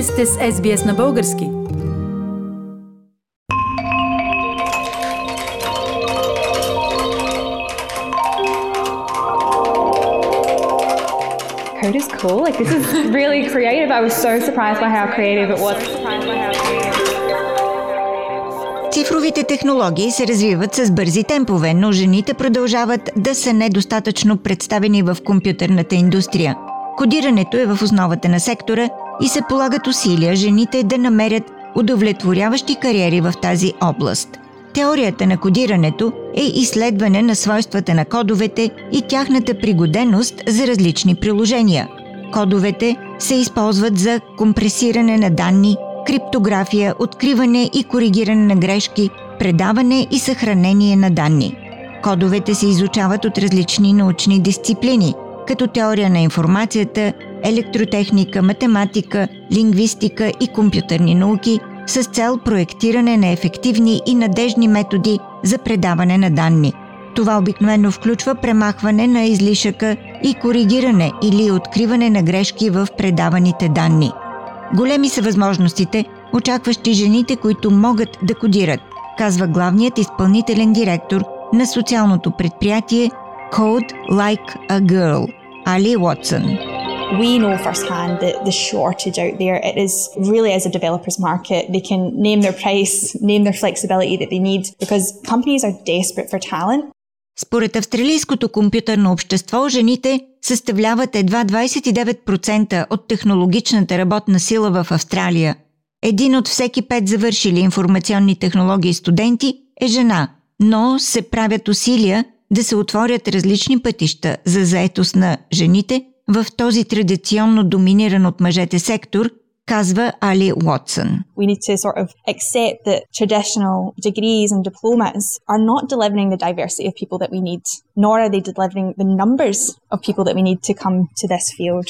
Вие сте с SBS на български. Code is cool. Like this is really creative. I was so surprised by how creative it was. Цифровите технологии се развиват с бързи темпове, но жените продължават да са недостатъчно представени в компютърната индустрия. Кодирането е в основата на сектора и се полагат усилия жените да намерят удовлетворяващи кариери в тази област. Теорията на кодирането е изследване на свойствата на кодовете и тяхната пригоденост за различни приложения. Кодовете се използват за компресиране на данни, криптография, откриване и коригиране на грешки, предаване и съхранение на данни. Кодовете се изучават от различни научни дисциплини, като теория на информацията, електротехника, математика, лингвистика и компютърни науки с цел проектиране на ефективни и надежни методи за предаване на данни. Това обикновено включва премахване на излишъка и коригиране или откриване на грешки в предаваните данни. Големи са възможностите, очакващи жените, които могат да кодират, казва главният изпълнителен директор на социалното предприятие Code Like a Girl, Али Уотсън. We know firsthand that the shortage out there it is really as a developer's market they can name their price name their flexibility that they need because companies are desperate for talent Според австралийското компютърно общество, жените съставляват едва 29% от технологичната работна сила в Австралия. Един от всеки пет завършили информационни технологии студенти е жена, но се правят усилия да се отворят различни пътища за заетост на жените в този традиционно доминиран от мъжете сектор, казва Али Уотсън. we need to sort of accept that traditional degrees and diplomas are not delivering the diversity of people that we need nor are they delivering the numbers of people that we need to come to this field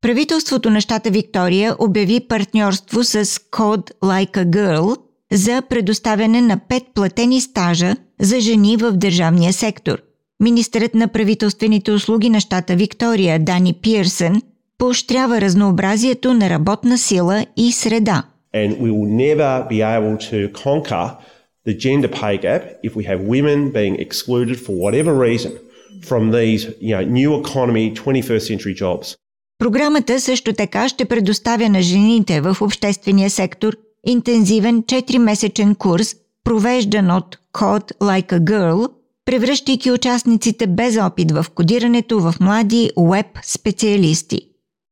Правителството на щата Виктория обяви партньорство с Code Like a Girl за предоставяне на пет платени стажа за жени в държавния сектор. Министърът на правителствените услуги на щата Виктория Дани Пирсън поощрява разнообразието на работна сила и среда. And we will never be able to conquer the gender pay gap if we have women being excluded for whatever reason from these you know, new economy 21st century jobs. Програмата също така ще предоставя на жените в обществения сектор интензивен 4-месечен курс, провеждан от Code Like a Girl, превръщайки участниците без опит в кодирането в млади веб специалисти.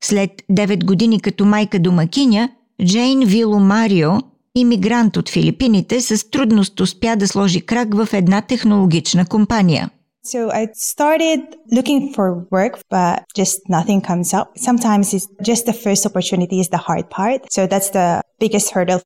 След 9 години като майка домакиня, Джейн Вило Марио, иммигрант от Филипините, с трудност успя да сложи крак в една технологична компания. So I started looking for work, but just nothing comes up. Sometimes it's just the first opportunity is the hard part. So that's the biggest hurdle.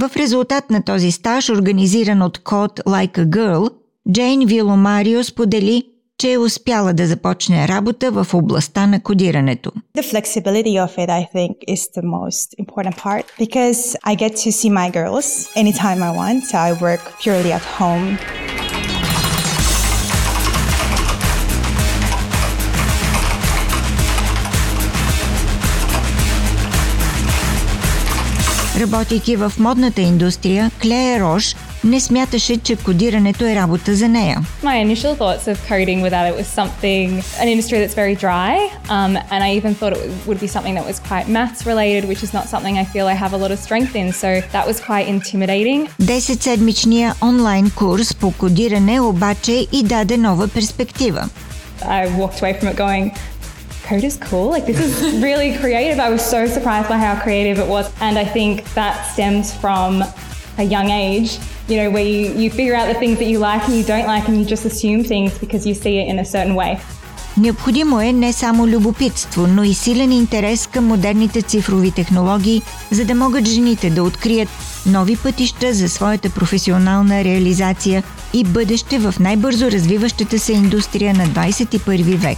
В резултат на този стаж, организиран от Code Like a Girl, Джейн Вило Марио сподели, че е успяла да започне работа в областта на кодирането. The flexibility of it, I think, is the most important part because I get to see my girls anytime I want. So I work purely at home. Работейки в модната индустрия, Клея Рош не смяташе, че кодирането е работа за нея. My initial thoughts of coding were that it was something, an industry that's very dry, um, and I even thought it would be something that was quite maths related, which is not something I feel I have a lot of strength in. So that was quite intimidating. 10-седмичния онлайн курс по кодиране обаче и даде нова перспектива. I walked away from it going, code is cool. Like this is really creative. I was so surprised by how creative it was. And I think that stems from a young age, you know, where you, you figure out the things that you like and you don't like and you just assume things because you see it in a certain way. Необходимо е не само любопитство, но и силен интерес към модерните цифрови технологии, за да могат жените да открият нови пътища за своята професионална реализация и бъдеще в най-бързо развиващата се индустрия на 21 век.